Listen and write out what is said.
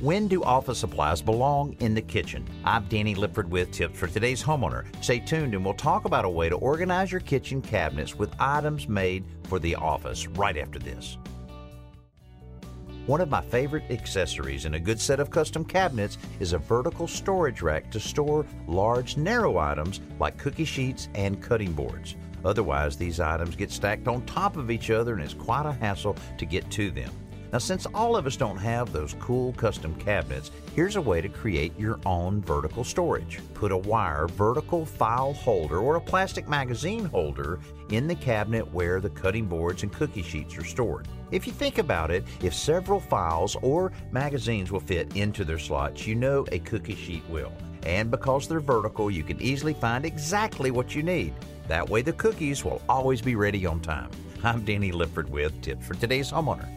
When do office supplies belong in the kitchen? I'm Danny Lipford with tips for today's homeowner. Stay tuned and we'll talk about a way to organize your kitchen cabinets with items made for the office right after this. One of my favorite accessories in a good set of custom cabinets is a vertical storage rack to store large, narrow items like cookie sheets and cutting boards. Otherwise, these items get stacked on top of each other and it's quite a hassle to get to them. Now, since all of us don't have those cool custom cabinets, here's a way to create your own vertical storage. Put a wire vertical file holder or a plastic magazine holder in the cabinet where the cutting boards and cookie sheets are stored. If you think about it, if several files or magazines will fit into their slots, you know a cookie sheet will. And because they're vertical, you can easily find exactly what you need. That way, the cookies will always be ready on time. I'm Danny Lipford with Tips for Today's Homeowner.